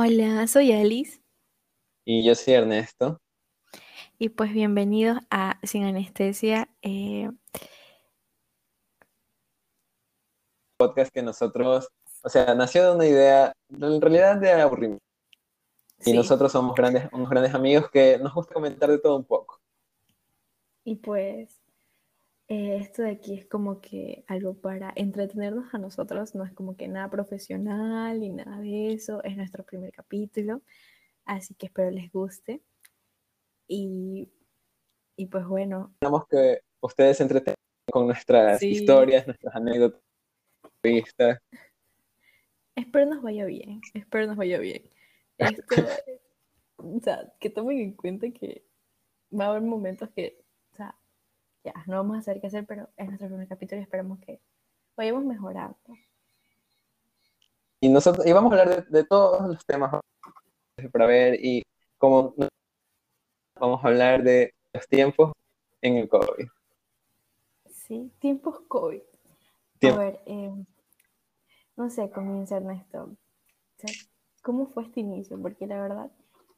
Hola, soy Alice Y yo soy Ernesto. y pues bienvenidos a Sin Anestesia. eh, Podcast que nosotros, o sea, nació de una idea, en realidad de aburrimiento. Y nosotros somos grandes, unos grandes amigos que nos gusta comentar de todo un poco. y pues eh, esto de aquí es como que algo para entretenernos a nosotros, no es como que nada profesional ni nada de eso, es nuestro primer capítulo, así que espero les guste. Y, y pues bueno, Esperamos que ustedes se entretengan con nuestras sí, historias, nuestras anécdotas, espero nos vaya bien, espero nos vaya bien. Esto, o sea, que tomen en cuenta que va a haber momentos que, ya, no vamos a saber qué hacer, pero es nuestro primer capítulo y esperamos que vayamos mejorando. Y nosotros y vamos a hablar de, de todos los temas para ver y como vamos a hablar de los tiempos en el COVID. Sí, tiempos COVID. A ver, eh, no sé, comienza Ernesto. O sea, ¿cómo fue este inicio? Porque la verdad,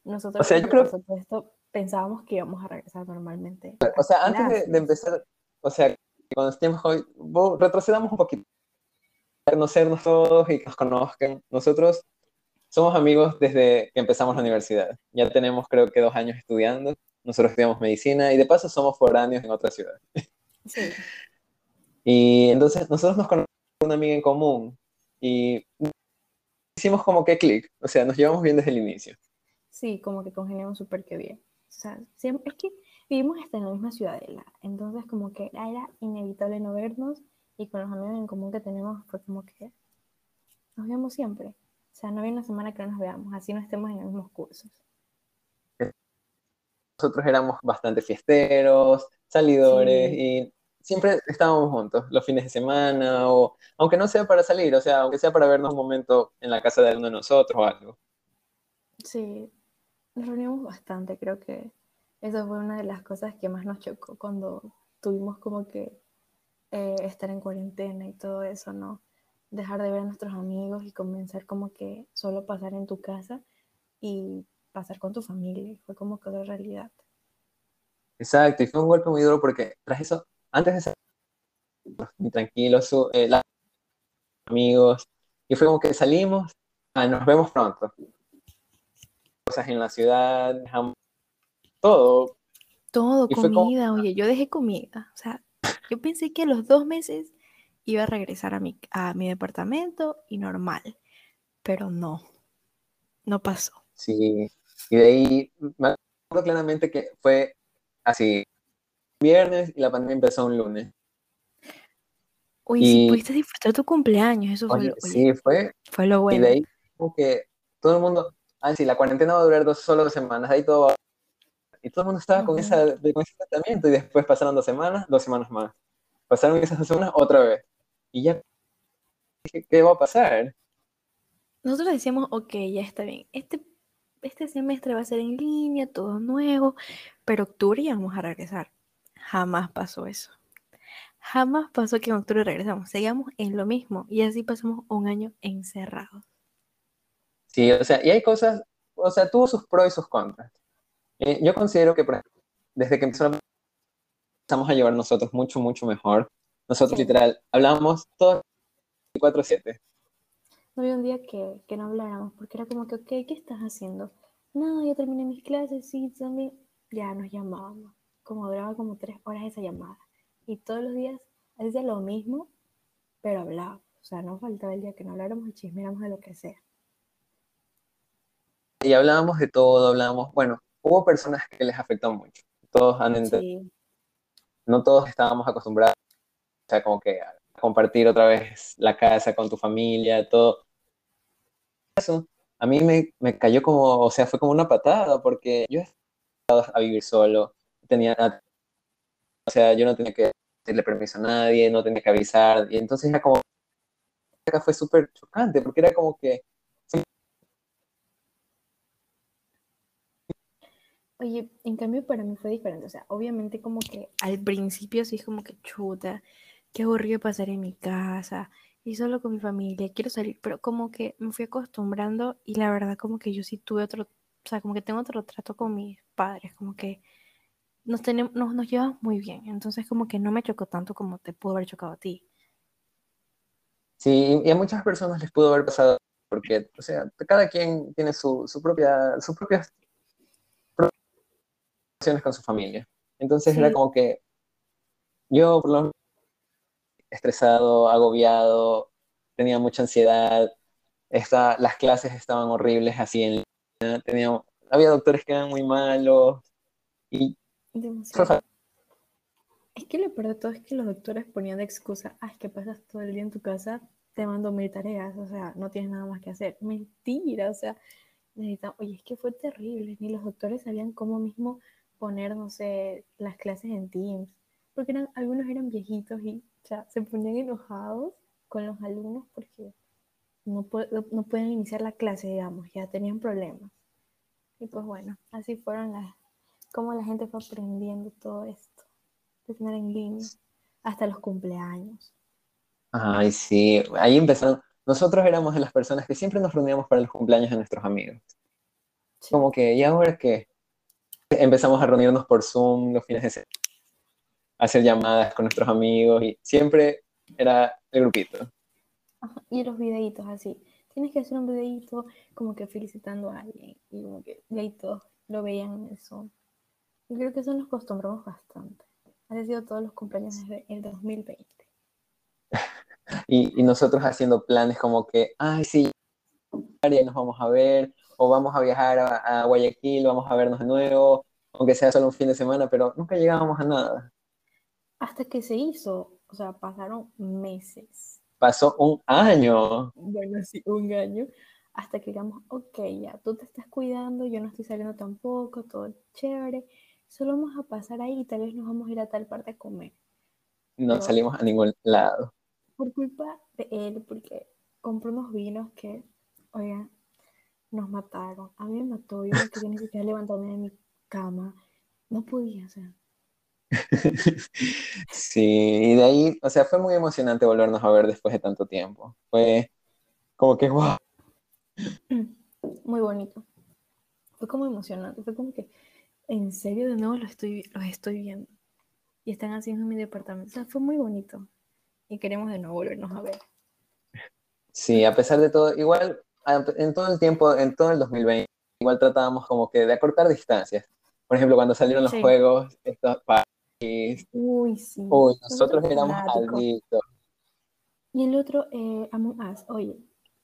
nosotros O sea, yo creo- esto pensábamos que íbamos a regresar normalmente. O sea, antes de, de empezar, o sea, con los tiempos hoy, retrocedamos un poquito, conocernos todos y que nos conozcan. Nosotros somos amigos desde que empezamos la universidad. Ya tenemos creo que dos años estudiando. Nosotros estudiamos medicina y de paso somos foráneos en otra ciudad. Sí, Y entonces nosotros nos conocemos con una amiga en común y hicimos como que clic, o sea, nos llevamos bien desde el inicio. sí, como que congeniamos súper que bien. O sea, siempre, es que vivimos hasta en la misma ciudadela, entonces como que era, inevitable no vernos y con los amigos en común que tenemos fue como que nos vemos siempre. O sea, no había una semana que no nos veamos, así no estemos en los mismos cursos. Nosotros éramos bastante fiesteros, salidores Sí, y siempre estábamos juntos los fines de semana o aunque no sea para salir, o sea, aunque sea para vernos un momento en la casa de uno de nosotros o algo. sí, nos reunimos bastante, creo que eso fue una de las cosas que más nos chocó cuando tuvimos como que eh, estar en cuarentena y todo eso, ¿no? Dejar de ver a nuestros amigos y comenzar como que solo pasar en tu casa y pasar con tu familia. Fue como que otra realidad. Exacto, y fue un golpe muy duro porque tras eso, antes de ser tranquilos, su- eh, la- amigos, y fue como que salimos, ah, nos vemos pronto. Cosas en la ciudad, dejamos todo, Todo, y fue como, comida, oye, yo dejé comida. O sea, yo pensé que a los dos meses iba a regresar a mi, a mi departamento y normal, pero no, no pasó. sí, y de ahí me acuerdo claramente que fue así, viernes y la pandemia empezó un lunes. Oye, si Y, pudiste disfrutar tu cumpleaños, eso fue lo, oye, sí, fue, fue lo y de bueno. ahí como que todo el mundo, ah, sí, la cuarentena va a durar dos, solo dos semanas, ahí todo va y todo el mundo estaba con, esa, de- con ese tratamiento y después pasaron dos semanas, dos semanas más. Pasaron esas dos semanas otra vez. Y ya, ¿qué, qué va a pasar? Nosotros decíamos, ok, ya está bien. Este, este semestre va a ser en línea, todo nuevo, pero octubre ya vamos a regresar. Jamás pasó eso. Jamás pasó que en octubre regresamos. Seguíamos en lo mismo y así pasamos un año encerrados. Sí, o sea, y hay cosas, o sea, tuvo sus pros y sus contras. Eh, yo considero que ejemplo, desde que empezó la empezamos a llevar nosotros mucho, mucho mejor. Nosotros Sí. literal hablábamos todos 24/7. No había un día que, que no habláramos porque era como que, ok, ¿qué estás haciendo? No, ya terminé mis clases, sí, también. Ya nos llamábamos. Como duraba como tres horas esa llamada. Y todos los días hacía lo mismo, pero hablábamos. O sea, no faltaba el día que no habláramos y chismeáramos de lo que sea. Y hablábamos de todo, hablábamos, bueno, hubo personas que les afectó mucho. Todos han entendido, Sí, no todos estábamos acostumbrados, o sea, como que a compartir otra vez la casa con tu familia, todo. Eso a mí me, me cayó como, o sea, fue como una patada, porque yo estaba a vivir solo, tenía, o sea, yo no tenía que pedirle permiso a nadie, no tenía que avisar, y entonces era como, acá fue súper chocante, porque era como que, Oye, en cambio para mí fue diferente. O sea, obviamente como que al principio sí como que chuta, qué aburrido pasar en mi casa, y solo con mi familia, quiero salir, pero como que me fui acostumbrando y la verdad como que yo sí tuve otro, o sea, como que tengo otro trato con mis padres, como que nos, tenemos, nos, nos llevamos muy bien, entonces como que no me chocó tanto como te pudo haber chocado a ti. Sí, y a muchas personas les pudo haber pasado, porque, o sea, cada quien tiene su, su propia, sus propias con su familia. Entonces era como que yo, por lo menos, estresado, agobiado, tenía mucha ansiedad, esta, las clases estaban horribles así en línea, tenía, había doctores que eran muy malos, y demasiado. Es que lo peor de todo es que los doctores ponían de excusa, ah, es que pasas todo el día en tu casa, te mando mil tareas, o sea, no tienes nada más que hacer. Mentira, o sea, necesitan, oye, es que fue terrible, ni los doctores sabían cómo mismo poner, no sé, las clases en Teams, porque eran, algunos eran viejitos y, o sea, se ponían enojados con los alumnos porque no, pu- no pueden iniciar la clase, digamos, ya tenían problemas. Y pues bueno, así fueron las, cómo la gente fue aprendiendo todo esto de tener en línea, hasta los cumpleaños. Ay, sí, ahí empezaron. Nosotros éramos de las personas que siempre nos reuníamos para los cumpleaños de nuestros amigos. Sí, Como que, ¿y ahora qué? Empezamos a reunirnos por Zoom los fines de semana, a hacer llamadas con nuestros amigos y siempre era el grupito. Ajá, Y los videitos así. Tienes que hacer un videito como que felicitando a alguien. Y como que y ahí todos lo veían en el Zoom. Y creo que eso nos acostumbramos bastante. Ha sido todos los cumpleaños desde el 2020. Y, y nosotros haciendo planes como que, ay, sí, nos vamos a ver, o vamos a viajar a, a Guayaquil, vamos a vernos de nuevo, aunque sea solo un fin de semana, pero nunca llegábamos a nada. Hasta que se hizo, o sea, pasaron meses. Pasó un año. Bueno, sí, un año. Hasta que digamos, ok, ya, tú te estás cuidando, yo no estoy saliendo tampoco, todo chévere. Solo vamos a pasar ahí y tal vez nos vamos a ir a tal parte a comer. No Pero salimos a ningún lado. por culpa de él, porque compró unos vinos que, oigan, nos mataron. A mí me mató, yo no quería ni siquiera levantarme de mi cama. No podía, o sea. Sí, y de ahí, o sea, fue muy emocionante volvernos a ver después de tanto tiempo. Fue como que, wow. Muy bonito. Fue como emocionante, fue como que, en serio, de nuevo lo estoy, los estoy viendo. Y están haciendo en mi departamento. O sea, fue muy bonito. Y queremos de nuevo volvernos a ver. Sí, a pesar de todo, igual, en todo el tiempo, en todo el 2020, igual tratábamos como que de acortar distancias. Por ejemplo, cuando salieron los Sí. juegos, estos parties, Uy, sí. uy, Nosotros éramos adictos. Y el otro, eh, Among Us, oye,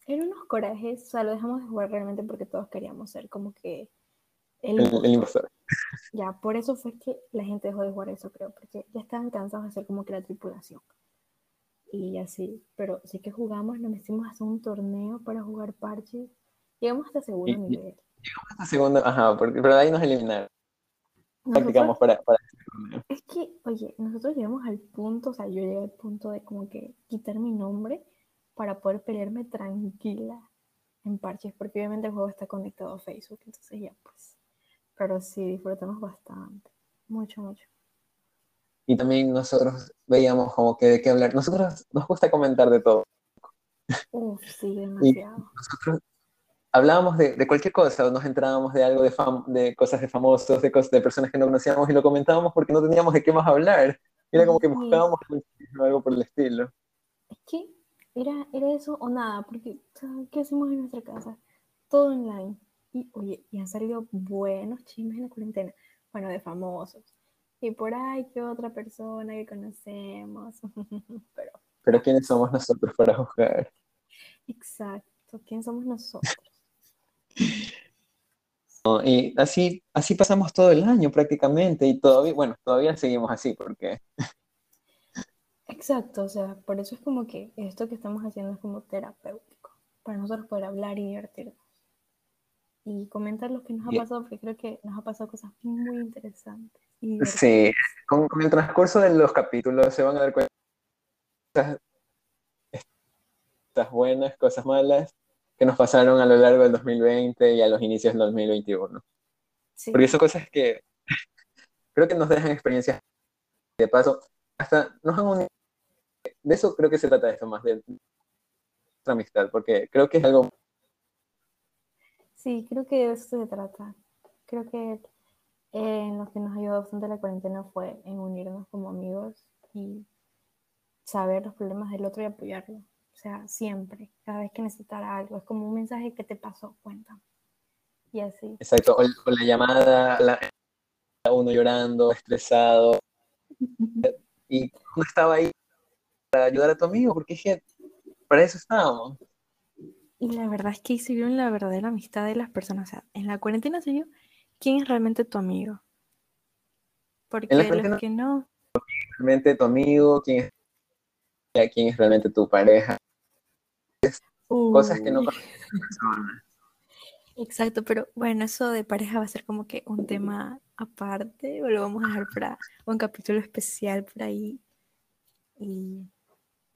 eran unos corajes, o sea, lo dejamos de jugar realmente porque todos queríamos ser como que el El, el impostor. Ya, por eso fue que la gente dejó de jugar eso, creo, porque ya estaban cansados de ser como que la tripulación. Y así, pero sí que jugamos, nos metimos hasta un torneo para jugar parches. Llegamos hasta segundo Y- nivel. Hasta segundo, ajá, porque, pero ahí nos eliminaron. Nosotros, Practicamos para, para es que, oye, nosotros llegamos al punto, o sea, yo llegué al punto de como que quitar mi nombre para poder pelearme tranquila en parches, porque obviamente el juego está conectado a Facebook, entonces ya pues. Pero sí, disfrutamos bastante, mucho, mucho. Y también nosotros veíamos como que de qué hablar. Nosotros nos gusta comentar de todo. Uf, sí, Y demasiado. nosotros hablábamos de, de cualquier cosa, o nos enterábamos de algo de, fam- de cosas de famosos, de, cosas, de personas que no conocíamos y lo comentábamos porque no teníamos de qué más hablar. Era como que buscábamos algo por el estilo. Es que era, era eso o nada, porque ¿qué hacemos en nuestra casa? Todo online. Y oye, y han salido buenos chismes en la cuarentena. Bueno, de famosos. Y por ahí que otra persona que conocemos. Pero, Pero ¿quiénes somos nosotros para juzgar? exacto, ¿quién somos nosotros? ¿no? Y así, así pasamos todo el año prácticamente y todavía, bueno, todavía seguimos así porque Exacto, o sea, por eso es como que esto que estamos haciendo es como terapéutico. Para nosotros poder hablar y divertirnos. Y comentar lo que nos ha pasado, porque creo que nos ha pasado cosas muy interesantes. Y sí, con, con el transcurso de los capítulos se van a dar cuenta de estas buenas, cosas malas que nos pasaron a lo largo del 2020 y a los inicios del 2021. Sí. Porque son cosas que creo que nos dejan experiencias de paso, hasta nos han unido. De eso creo que se trata esto más, de nuestra amistad, porque creo que es algo... Sí, creo que de eso se trata. Creo que eh, en lo que nos ayudó bastante la cuarentena fue en unirnos como amigos y saber los problemas del otro y apoyarlo. O sea, siempre, cada vez que necesitara algo. Es como un mensaje que te pasó, cuenta. Y así. Exacto, o, la llamada, la, uno llorando, estresado. y uno estaba ahí para ayudar a tu amigo, porque es para eso estábamos. Y la verdad es que ahí se vio la verdadera amistad de las personas. O sea, en la cuarentena se vio quién es realmente tu amigo. Porque los que no. Realmente tu amigo, quién es, quién es realmente tu pareja. Cosas que no Exacto, pero bueno, eso de pareja va a ser como que un tema aparte, o lo vamos a dejar para un capítulo especial por ahí. Y,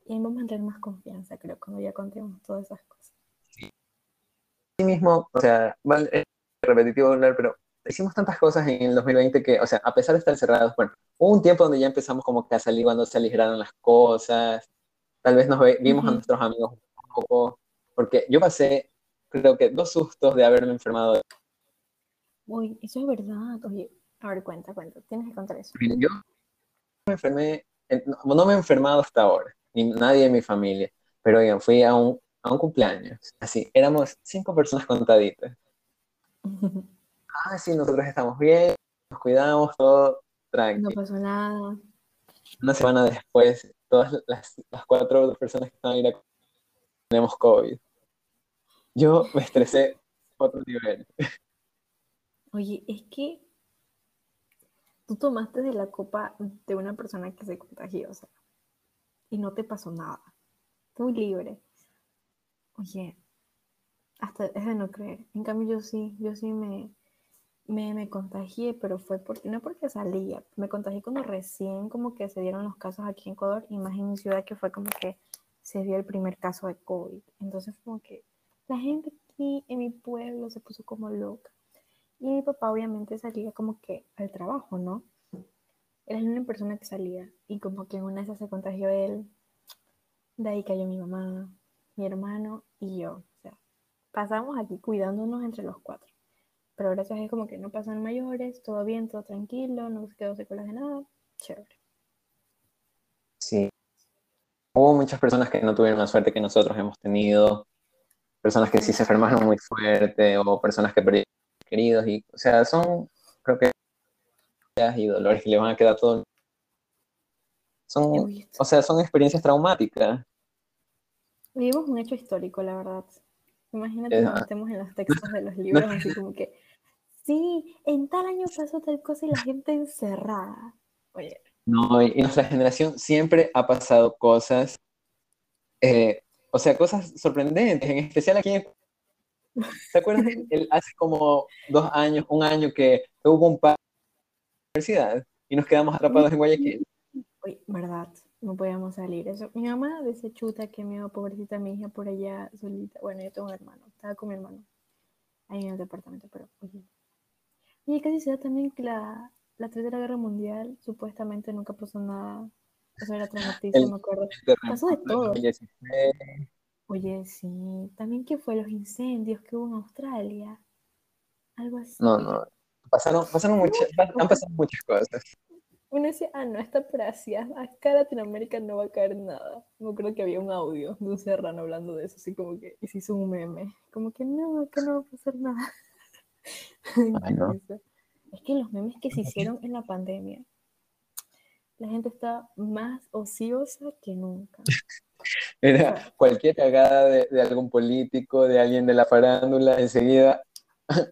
y ahí vamos a tener más confianza, creo, cuando ya contemos todas esas cosas. Sí. mismo, o sea, es repetitivo hablar, pero hicimos tantas cosas en el 2020 que, o sea, a pesar de estar cerrados, bueno, hubo un tiempo donde ya empezamos como que a salir cuando se aligeraron las cosas, tal vez nos vimos a nuestros amigos un poco, porque yo pasé, creo que dos sustos de haberme enfermado. Uy, eso es verdad. Oye, a ver, cuenta, cuenta, tienes que contar eso. Yo me enfermé, no me he enfermado hasta ahora, ni nadie de mi familia, pero oigan, fui a un, a un cumpleaños, así, éramos cinco personas contaditas. ah, sí, nosotros estamos bien, nos cuidamos, todo tranquilo. No pasó nada. Una semana después, todas las, las cuatro personas que estaban ahí tenemos COVID. Yo me estresé otro nivel. Oye, es que tú tomaste de la copa de una persona que se contagió, o sea, y no te pasó nada. Tú libre. Oye, hasta es de no creer. En cambio, yo sí, yo sí me, me, me, contagié, pero fue porque, no porque salía, me contagié cuando recién como que se dieron los casos aquí en Ecuador y más en mi ciudad que fue como que se dio el primer caso de COVID. Entonces como que la gente aquí en mi pueblo se puso como loca. Y mi papá obviamente salía como que al trabajo, ¿no? Era la única persona que salía y como que en una vez se contagió él. De ahí cayó mi mamá, mi hermano y yo. O sea, pasamos aquí cuidándonos entre los cuatro pero gracias a como que no pasan mayores, todo bien, todo tranquilo, no se quedó secuelas de nada, chévere. Sí. Hubo muchas personas que no tuvieron la suerte que nosotros hemos tenido, personas que sí se enfermaron muy fuerte, o personas que perdieron queridos, y, o sea, son, creo que, y dolores que le van a quedar todo. Son, o sea, son experiencias traumáticas. Vivimos un hecho histórico, la verdad. Imagínate que estemos en los textos de los libros, así como que Sí, en tal año pasó tal cosa y la gente encerrada. Oye. No, en nuestra generación siempre ha pasado cosas, eh, o sea, cosas sorprendentes, en especial aquí en... ¿Te acuerdas? El, hace como dos años, un año que hubo un par de universidad y nos quedamos atrapados en Guayaquil. Oye, verdad, no podíamos salir. Eso, mi mamá dice chuta que me pobrecita mi hija por allá solita. Bueno, yo tengo un hermano, estaba con mi hermano ahí en el departamento, pero oye, y casi se da también que la, la Tercera Guerra Mundial supuestamente nunca pasó nada. Eso era otra noticia, me acuerdo. Pasó de todo. Oye, sí. También que fue los incendios que hubo en Australia. Algo así. No, no. Pasaron, pasaron muchas, han pasado muchas cosas. Uno decía, ah, no, está por Asia. Acá en Latinoamérica no va a caer nada. Me acuerdo que había un audio de un serrano hablando de eso, así como que, y se hizo un meme. Como que no, acá no va a pasar nada. Es que los memes que se hicieron en la pandemia, la gente está más ociosa que nunca. Era cualquier cagada de, algún político, de alguien de la farándula, enseguida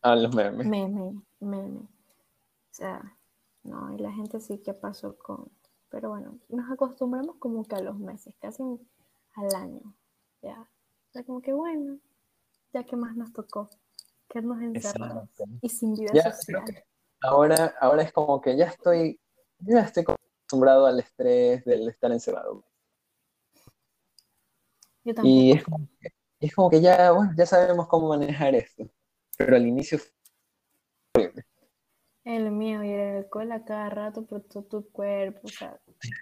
a los memes. Meme, meme. O sea, no, y la gente sí que pasó con... Pero bueno, nos acostumbramos como que a los meses, casi al año. Ya. O sea, como que bueno, ya que más nos tocó quedarnos encerrados y sin vida social. Ahora, ahora es como que ya estoy, ya estoy acostumbrado al estrés del estar encerrado. Yo también. Y es como, que, es como que ya, bueno, ya sabemos cómo manejar esto. Pero al inicio fue horrible. El mío y el alcohol a cada rato por todo tu cuerpo, o sea,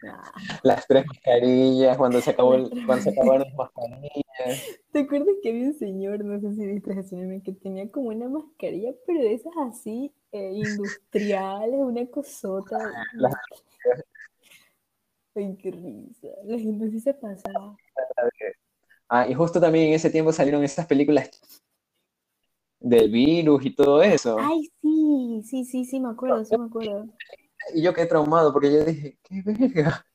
Ah, Las tres mascarillas, cuando se, acabó, el- cuando se acabaron las mascarillas. ¿Te acuerdas que había un señor, no sé si viste ese que tenía como una mascarilla, pero de esas así, eh, industriales, una cosota? Las- Ay, qué risa. La gente sí se pasaba. Ah, y justo también en ese tiempo salieron esas películas del virus y todo eso. Ay, sí, sí, sí, sí, me acuerdo, sí me acuerdo. Y yo quedé traumado porque yo dije, qué verga.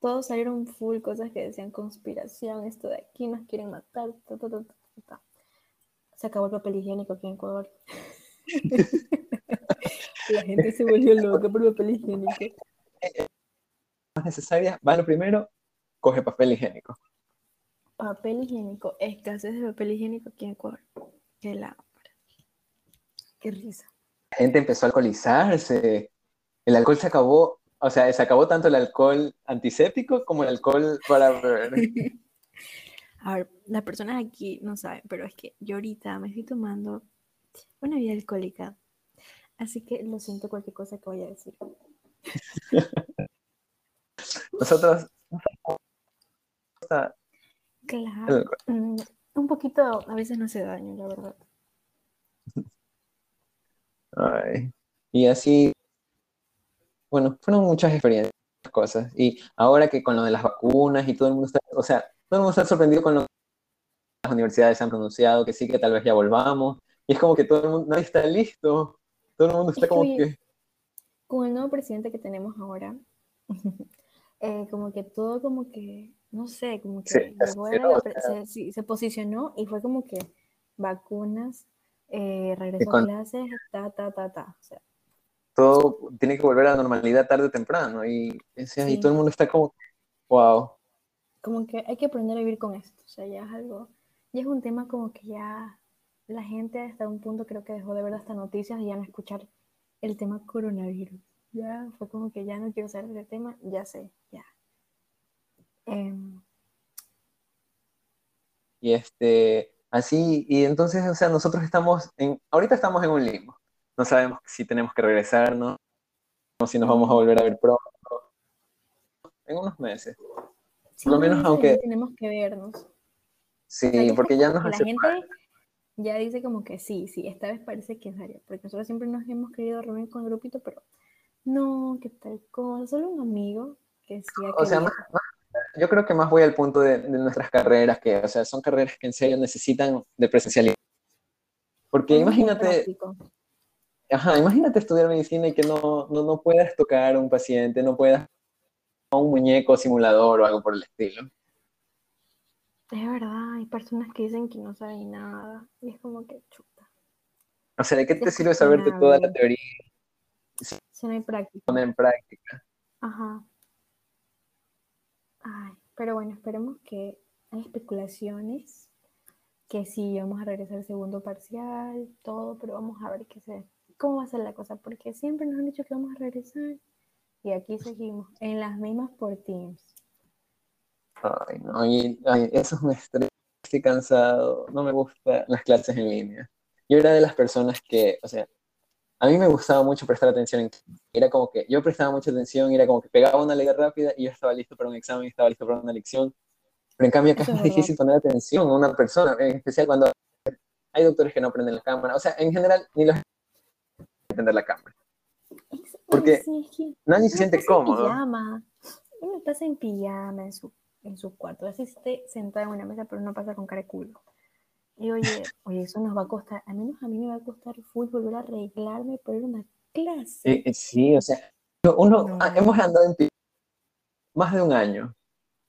Todos salieron full cosas que decían conspiración, esto de aquí nos quieren matar, ta, ta, ta, ta, ta, ta. Se acabó el papel higiénico aquí en Ecuador. La gente se volvió loca por el papel higiénico. Más necesaria, va lo primero, coge papel higiénico. Papel higiénico, escasez de papel higiénico aquí en Ecuador. Qué la Qué risa. La gente empezó a alcoholizarse. El alcohol se acabó, o sea, se acabó tanto el alcohol antiséptico como el alcohol para beber. A ver, las personas aquí no saben, pero es que yo ahorita me estoy tomando una vida alcohólica. Así que lo siento cualquier cosa que vaya a decir. Nosotros, Claro. Mm, un poquito a veces no hace daño, la verdad. Ay, y así, bueno, fueron muchas experiencias, cosas. Y ahora que con lo de las vacunas y todo el mundo está, o sea, todo el mundo está sorprendido con lo que las universidades han pronunciado, que sí, que tal vez ya volvamos. Y es como que todo el mundo, nadie está listo. Todo el mundo está Es que, como oye, que, Con el nuevo presidente que tenemos ahora, eh, como que todo como que, no sé, como que Sí, la se, se posicionó y fue como que vacunas, eh, Y regreso a con- clases, ta, ta, ta, ta. O sea, todo tiene que volver a la normalidad tarde o temprano. Y, o sea, y Sí. todo el mundo está como, wow. como que hay que aprender a vivir con esto. O sea, ya es algo, ya es un tema como que ya la gente hasta un punto creo que dejó de ver hasta noticias y ya no escuchar el tema coronavirus. Ya fue como que ya no quiero saber del tema, ya sé, ya. Em, Y este, así, y entonces, o sea, nosotros estamos en, ahorita estamos en un limbo. No sabemos si tenemos que regresar, ¿no? O si nos vamos a volver a ver pronto. En unos meses. sí, lo menos aunque- que tenemos que vernos. O Sí, sea, porque ya nos la gente ya dice como que sí, sí, esta vez parece que es serio, porque nosotros siempre nos hemos querido reunir con el grupito, pero no, que tal cosa, solo un amigo que sí O sea, más- más- yo creo que más voy al punto de, de nuestras carreras, que, o sea, son carreras que en serio necesitan de presencialidad. Porque imagínate, ajá, imagínate estudiar medicina y que no, no, no puedas tocar a un paciente, no puedas a un muñeco simulador o algo por el estilo. Es verdad, hay personas que dicen que no saben nada. Y es como que chuta. O sea, ¿de qué te sirve saberte toda la teoría Si no hay práctica. poner en práctica? Ajá. Ay, pero bueno, esperemos que hay especulaciones. Que sí, vamos a regresar al segundo parcial, todo, pero vamos a ver qué se, cómo va a ser la cosa. Porque siempre nos han dicho que vamos a regresar. Y aquí seguimos, en las mismas por Teams. Ay, no, ay, eso me estresa, estoy cansado, no me gustan las clases en línea. Yo era de las personas que, o sea, a mí me gustaba mucho prestar atención en era como que yo prestaba mucha atención, y era como que pegaba una lectura rápida y yo estaba listo para un examen, estaba listo para una lección. Pero en cambio acá es más difícil poner atención a una persona, en especial cuando hay doctores que no prenden la cámara, o sea, en general ni los prender la cámara. Porque sí, es que Nadie se siente cómodo. Uno pasa en pijama en su, en su cuarto. Así esté sentado en una mesa, pero uno pasa con cara de culo. Y oye, oye, eso nos va a costar, al menos a mí me va a costar full volver a arreglarme para ir a una clase. Eh, eh, sí, o sea, yo- uno, No. ah, hemos andado en más de un año,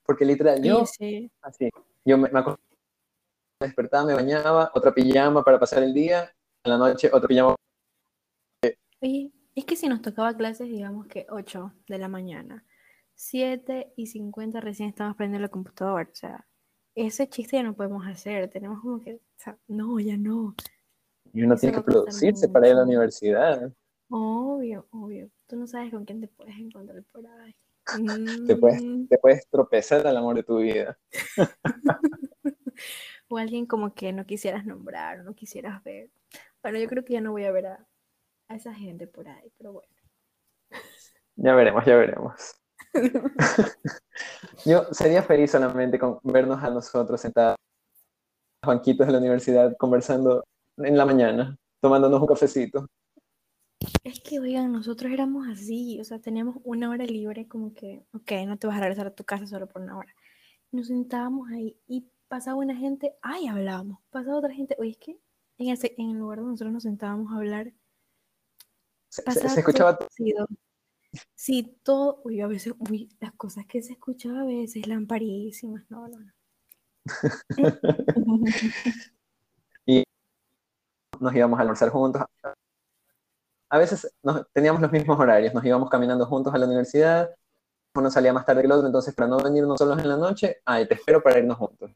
porque literal, yo, Sí, sí. así, yo me, me acostaba, me despertaba, me bañaba, otra pijama para pasar el día, a la noche otra pijama. Oye, es que si nos tocaba clases, digamos que 8 de la mañana, 7 y 50 recién estamos prendiendo la computadora. O sea, ese chiste ya no podemos hacer. Tenemos como que, o sea, no, ya no. Y uno Eso tiene que producirse para ir a la universidad. Obvio, obvio. Tú no sabes con quién te puedes encontrar por ahí. Te puedes, Mm, te puedes tropezar al amor de tu vida. O alguien como que no quisieras nombrar o no quisieras ver. Bueno, yo creo que ya no voy a ver a, a esa gente por ahí, pero bueno. Ya veremos, ya veremos. Yo sería feliz solamente con vernos a nosotros sentados en los banquitos de la universidad conversando en la mañana, tomándonos un cafecito. Es que, oigan, nosotros éramos así, o sea, teníamos una hora libre, como que, ok, no te vas a regresar a tu casa solo por una hora. Nos sentábamos ahí y pasaba una gente, ay, hablábamos. Pasaba otra gente, oye, es que en, ese, en el lugar donde nosotros nos sentábamos a hablar, Se, se- se escuchaba todo. Sí, todo, uy, a veces, uy, las cosas que se escuchaba a veces, lamparísimas, no, no, no. nos íbamos a almorzar juntos. A veces nos- teníamos los mismos horarios, nos íbamos caminando juntos a la universidad, uno salía más tarde que el otro, entonces para no venirnos solos en la noche, ay, te espero para irnos juntos.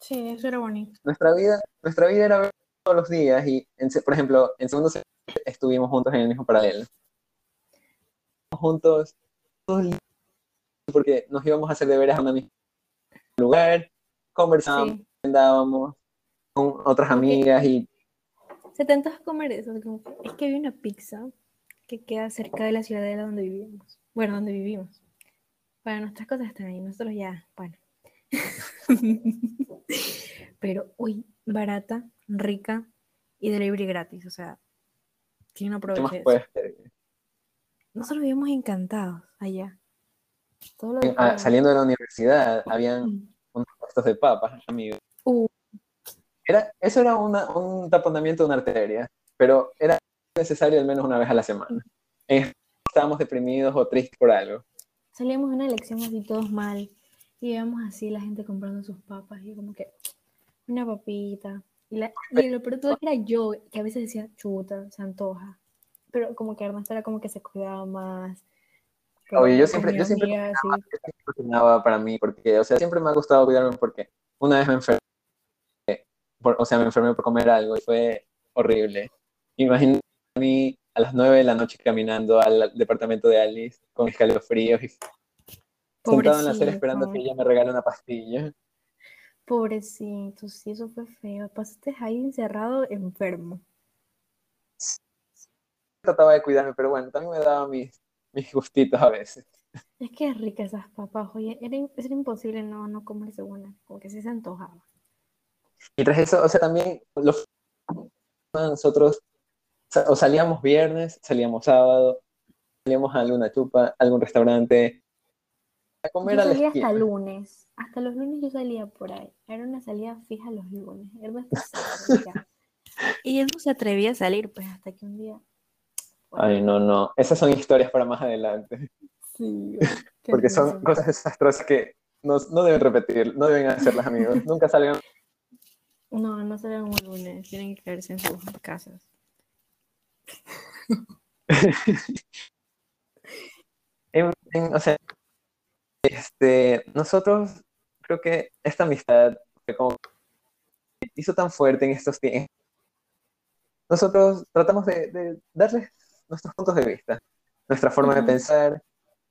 Sí, eso era bonito. Nuestra vida, nuestra vida era todos los días y, en por ejemplo, en segundo semestre estuvimos juntos en el mismo paralelo. Juntos todo el día, porque nos íbamos a hacer deberes a un mismo lugar, conversábamos, Sí. andábamos con otras amigas y Se te antoja comer eso, es que había una pizza que queda cerca de la ciudadela donde vivíamos. Bueno, donde vivimos. Bueno, nuestras cosas están ahí, nosotros ya, bueno. Pero, uy, barata, rica y delivery gratis, o sea, ¿quién no ¿qué más aprovecha eso? puedes pedir? Nosotros vivimos encantados allá. Todo lo Ah, saliendo de la universidad, habían Mm. unos puestos de papas, amigos. Uh, Era, eso era una- un taponamiento de una arteria, pero era necesario al menos una vez a la semana. Estábamos deprimidos o tristes por algo. salíamos de una elección así todos mal y íbamos así la gente comprando sus papas y como que una papita y, la, y lo peor todo era yo que a veces decía chuta se antoja pero como que Ernesto era como que se cuidaba más Oye, yo siempre- yo siempre amiga, cocinaba para mí, porque, o sea, siempre me ha gustado cuidarme porque una vez me enfermé, por- o sea, me enfermé por comer algo y fue horrible. Imagínate a mí a las 9 de la noche caminando al departamento de Alice con escalofríos y sentado en la acera esperando que ella me regale una pastilla. pobrecito sí eso fue feo pasaste ahí encerrado enfermo Trataba de cuidarme, pero bueno, también me daba mis, mis gustitos a veces. es que es rica esas papas oye era, era imposible no, no comerse una como que sí se antojaba Y tras eso, o sea, también los nosotros o salíamos viernes, salíamos sábado, salíamos a alguna chupa, a algún restaurante, a comer Yo a la salía hasta lunes. Hasta los lunes yo salía por ahí. Era una salida fija los lunes. Ya. Y él no se atrevía a salir, pues hasta que un día. Ay, no, no, esas son historias para más adelante, Sí, porque son cosas desastrosas que no, no deben repetir, no deben hacerlas, amigos. Nunca salgan. No, no salgan un lunes. Tienen que quedarse en sus casas. En- en- o sea, este, nosotros creo que esta amistad fue como hizo tan fuerte en estos tiempos. Nosotros tratamos de, de darles nuestros puntos de vista, nuestra forma de pensar,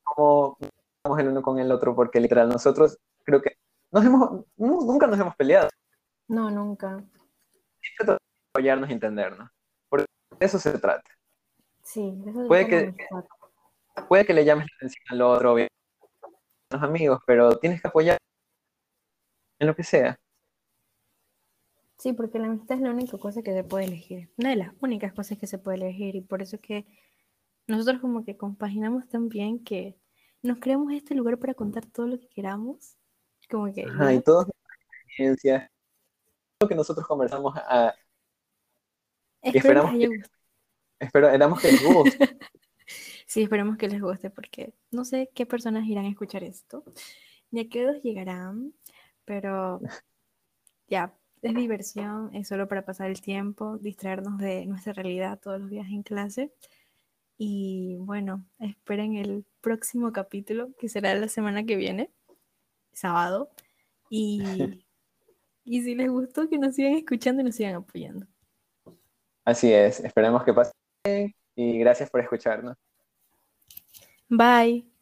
cómo estamos el uno con el otro, porque literal nosotros creo que nos hemos, nu- nunca nos hemos peleado, No, nunca. siempre de apoyarnos y entendernos. Por eso se trata. Sí, de eso Puede que-. Puede que le llames la atención al otro, obviamente, a los amigos, pero tienes que apoyar en lo que sea. Sí, porque la amistad es la única cosa que se puede elegir. Una de las únicas cosas que se puede elegir. Y por eso es que nosotros como que compaginamos tan bien que nos creamos este lugar para contar todo lo que queramos. Como que Ajá, y todas experiencias, lo que nosotros conversamos, a, Espero esperamos haya gustado. espero, esperamos que les guste. Sí, esperemos que les guste porque no sé qué personas irán a escuchar esto, ni a qué dos llegarán, pero ya, es diversión, es solo para pasar el tiempo, distraernos de nuestra realidad todos los días en clase. Y bueno, esperen el próximo capítulo, que será la semana que viene, sábado. Y, y si les gustó, que nos sigan escuchando y nos sigan apoyando. Así es, esperemos que pasen y gracias por escucharnos. Bye.